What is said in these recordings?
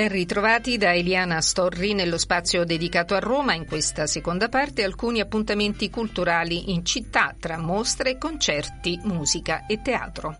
Ben ritrovati da Eliana Storri nello spazio dedicato a Roma. In questa seconda parte alcuni appuntamenti culturali in città tra mostre, concerti, musica e teatro.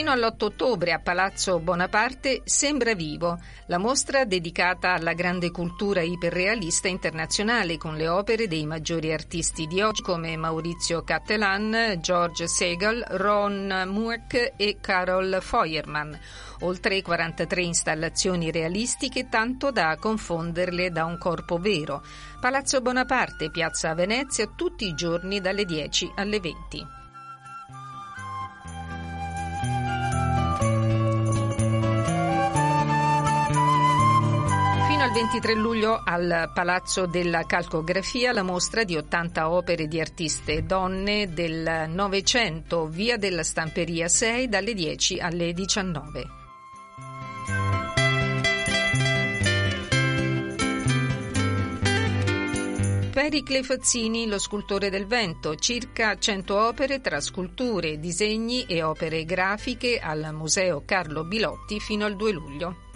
Fino all'8 ottobre a Palazzo Bonaparte Sembra Vivo, la mostra dedicata alla grande cultura iperrealista internazionale con le opere dei maggiori artisti di oggi come Maurizio Cattelan, George Segal, Ron Mueck e Carol Feuermann. Oltre 43 installazioni realistiche, tanto da confonderle da un corpo vero. Palazzo Bonaparte, Piazza Venezia, tutti i giorni dalle 10 alle 20. 23 luglio al Palazzo della Calcografia la mostra di 80 opere di artiste donne del Novecento, via della Stamperia 6 dalle 10 alle 19. Pericle Fazzini, lo scultore del vento, circa 100 opere tra sculture, disegni e opere grafiche al Museo Carlo Bilotti fino al 2 luglio.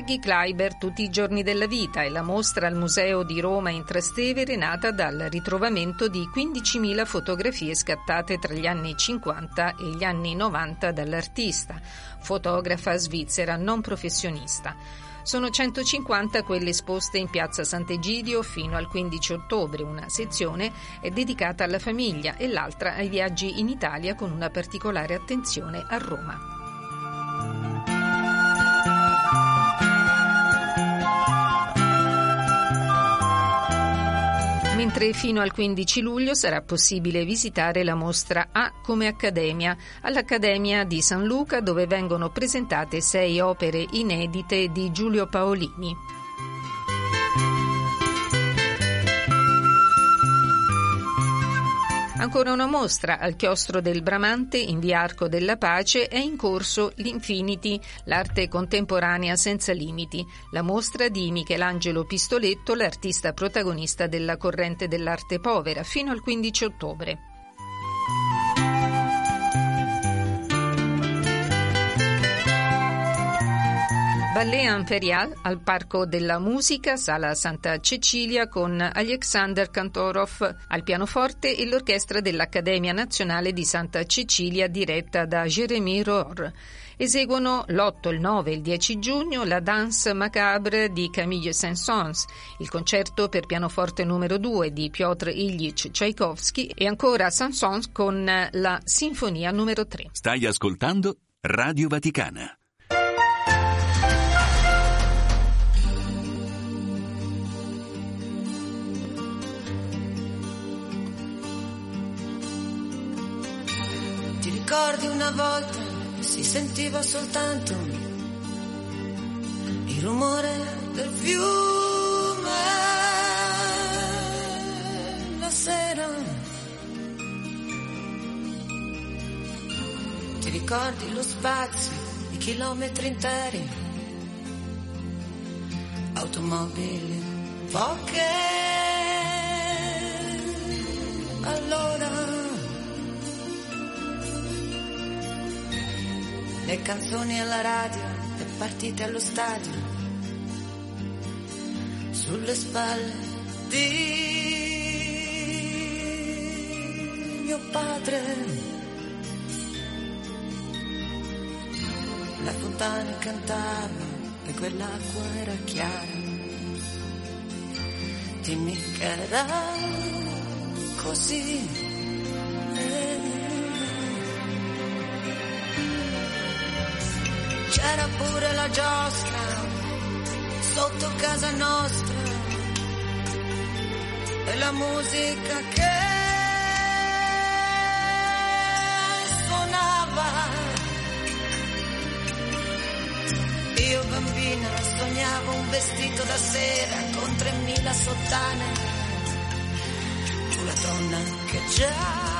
Peggy Kleiber, Tutti i giorni della vita, è la mostra al Museo di Roma in Trastevere nata dal ritrovamento di 15.000 fotografie scattate tra gli anni 50 e gli anni 90 dall'artista, fotografa svizzera non professionista. Sono 150 quelle esposte in piazza Sant'Egidio fino al 15 ottobre. Una sezione è dedicata alla famiglia e l'altra ai viaggi in Italia con una particolare attenzione a Roma. Mentre fino al 15 luglio sarà possibile visitare la mostra A come Accademia all'Accademia di San Luca dove vengono presentate sei opere inedite di Giulio Paolini. Ancora una mostra al chiostro del Bramante in via Arco della Pace è in corso l'Infinity, l'arte contemporanea senza limiti, la mostra di Michelangelo Pistoletto, l'artista protagonista della corrente dell'arte povera, fino al 15 ottobre. Ballet Imperial al Parco della Musica, Sala Santa Cecilia con Alexander Kantorov al pianoforte e l'orchestra dell'Accademia Nazionale di Santa Cecilia diretta da Jérémy Rohr. Eseguono l'8, il 9 e il 10 giugno la Danse Macabre di Camille Saint-Saëns, il concerto per pianoforte numero 2 di Piotr Ilyich Tchaikovsky e ancora Saint-Saëns con la Sinfonia numero 3. Stai ascoltando Radio Vaticana. Ricordi una volta si sentiva soltanto il rumore del fiume la sera? Ti ricordi lo spazio di chilometri interi? Automobili, poche. Le canzoni alla radio, le partite allo stadio, sulle spalle di mio padre. La fontana cantava e quell'acqua era chiara. Dimmi che era così. C'era pure la giostra sotto casa nostra e la musica che suonava. Io bambina sognavo un vestito da sera con tremila sottane, fu la donna che già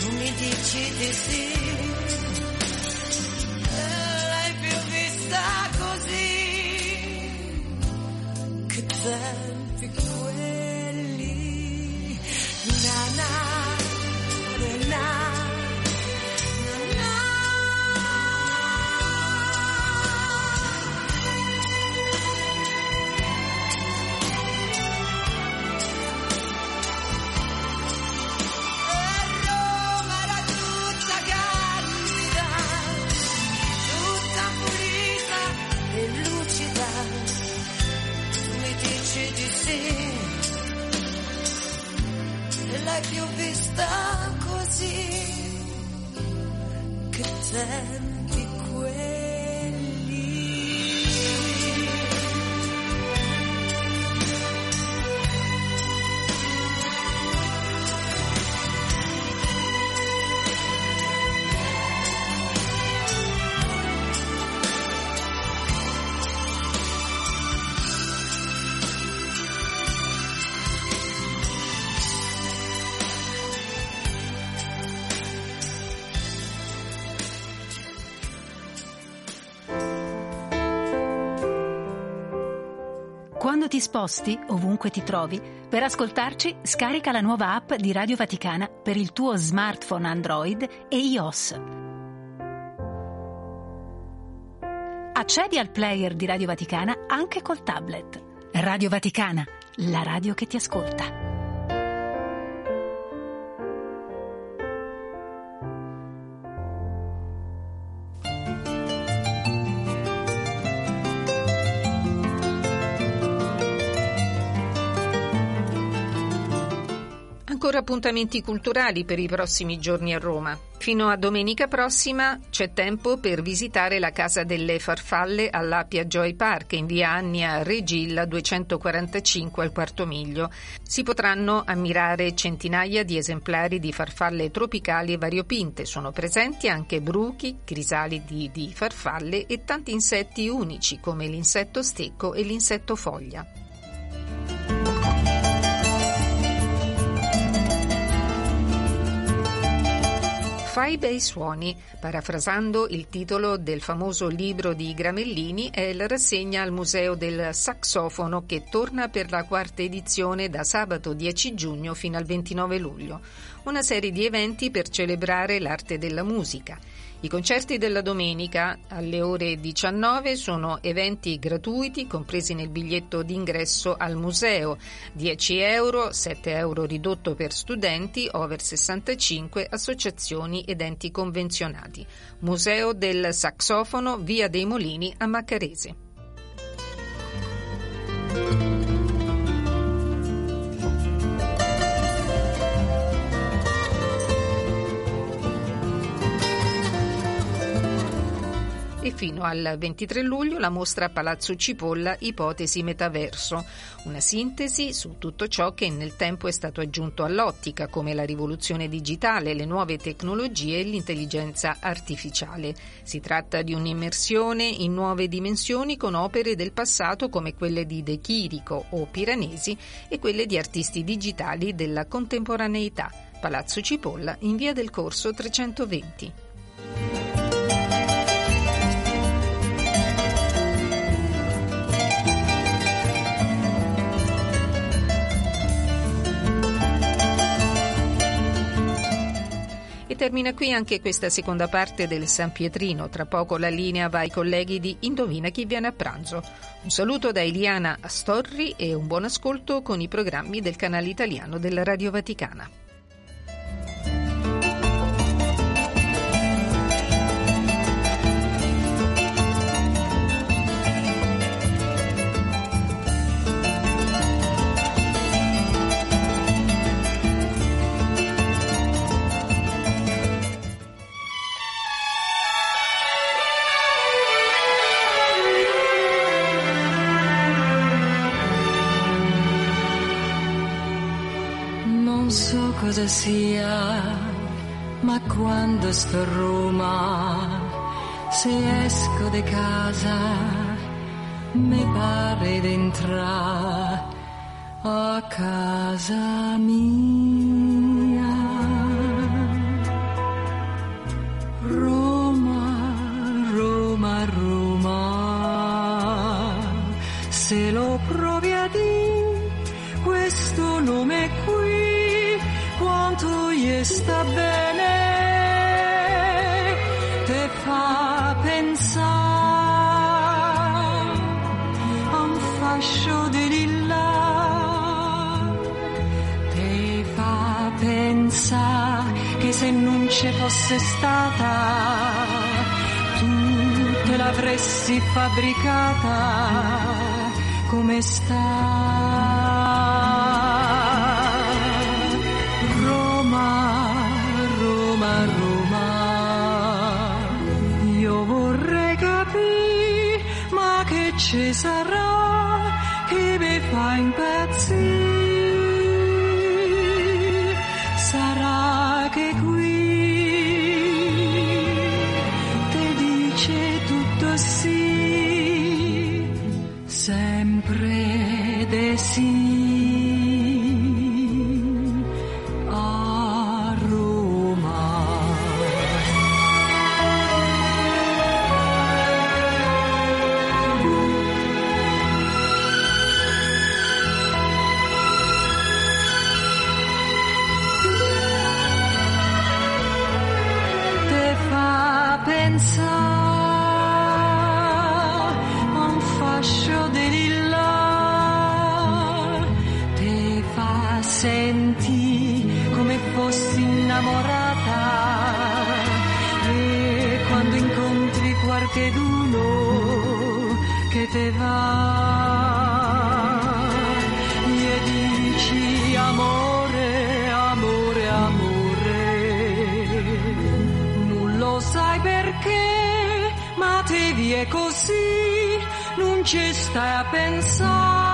Tu mi dici di sì. Quando ti sposti, ovunque ti trovi, per ascoltarci scarica la nuova app di Radio Vaticana per il tuo smartphone Android e iOS. Accedi al player di Radio Vaticana anche col tablet. Radio Vaticana, la radio che ti ascolta. Ancora appuntamenti culturali per i prossimi giorni a Roma. Fino a domenica prossima c'è tempo per visitare la Casa delle Farfalle all'Appia Joy Park in via Annia Regilla 245 al Quarto Miglio. Si potranno ammirare centinaia di esemplari di farfalle tropicali e variopinte. Sono presenti anche bruchi, crisalidi di farfalle e tanti insetti unici come l'insetto stecco e l'insetto foglia. Fai bei suoni, parafrasando il titolo del famoso libro di Gramellini, è la rassegna al Museo del Saxofono che torna per la quarta edizione da sabato 10 giugno fino al 29 luglio. una serie di eventi per celebrare l'arte della musica. I concerti della domenica alle ore 19 sono eventi gratuiti compresi nel biglietto d'ingresso al museo, 10 euro, 7 euro ridotto per studenti over 65, associazioni ed enti convenzionati. Museo del Saxofono, via dei Molini a Maccarese. Fino al 23 luglio la mostra Palazzo Cipolla Ipotesi Metaverso, una sintesi su tutto ciò che nel tempo è stato aggiunto all'ottica, come la rivoluzione digitale, le nuove tecnologie e l'intelligenza artificiale. Si tratta di un'immersione in nuove dimensioni con opere del passato come quelle di De Chirico o Piranesi e quelle di artisti digitali della contemporaneità. Palazzo Cipolla in via del Corso 320. Termina qui anche questa seconda parte del San Pietrino. Tra poco la linea va ai colleghi di Indovina chi viene a pranzo. Un saluto da Eliana Astorri e un buon ascolto con i programmi del canale italiano della Radio Vaticana. Cosa sia, ma quando sto a Roma, se esco di casa, mi pare d'entrare a casa mia. Roma, Roma, Roma, se lo provi sta bene, te fa pensare a un fascio di lilla, te fa pensare che se non ci fosse stata, tu te l'avresti fabbricata come sta. Sarà che mi fa impazzire. È così non ci stai a pensare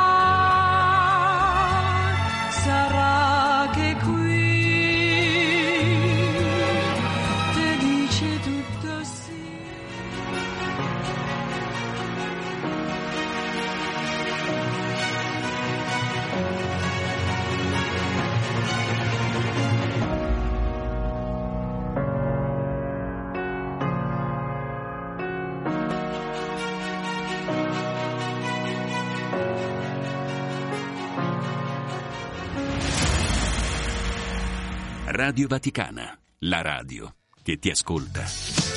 Radio Vaticana, la radio che ti ascolta.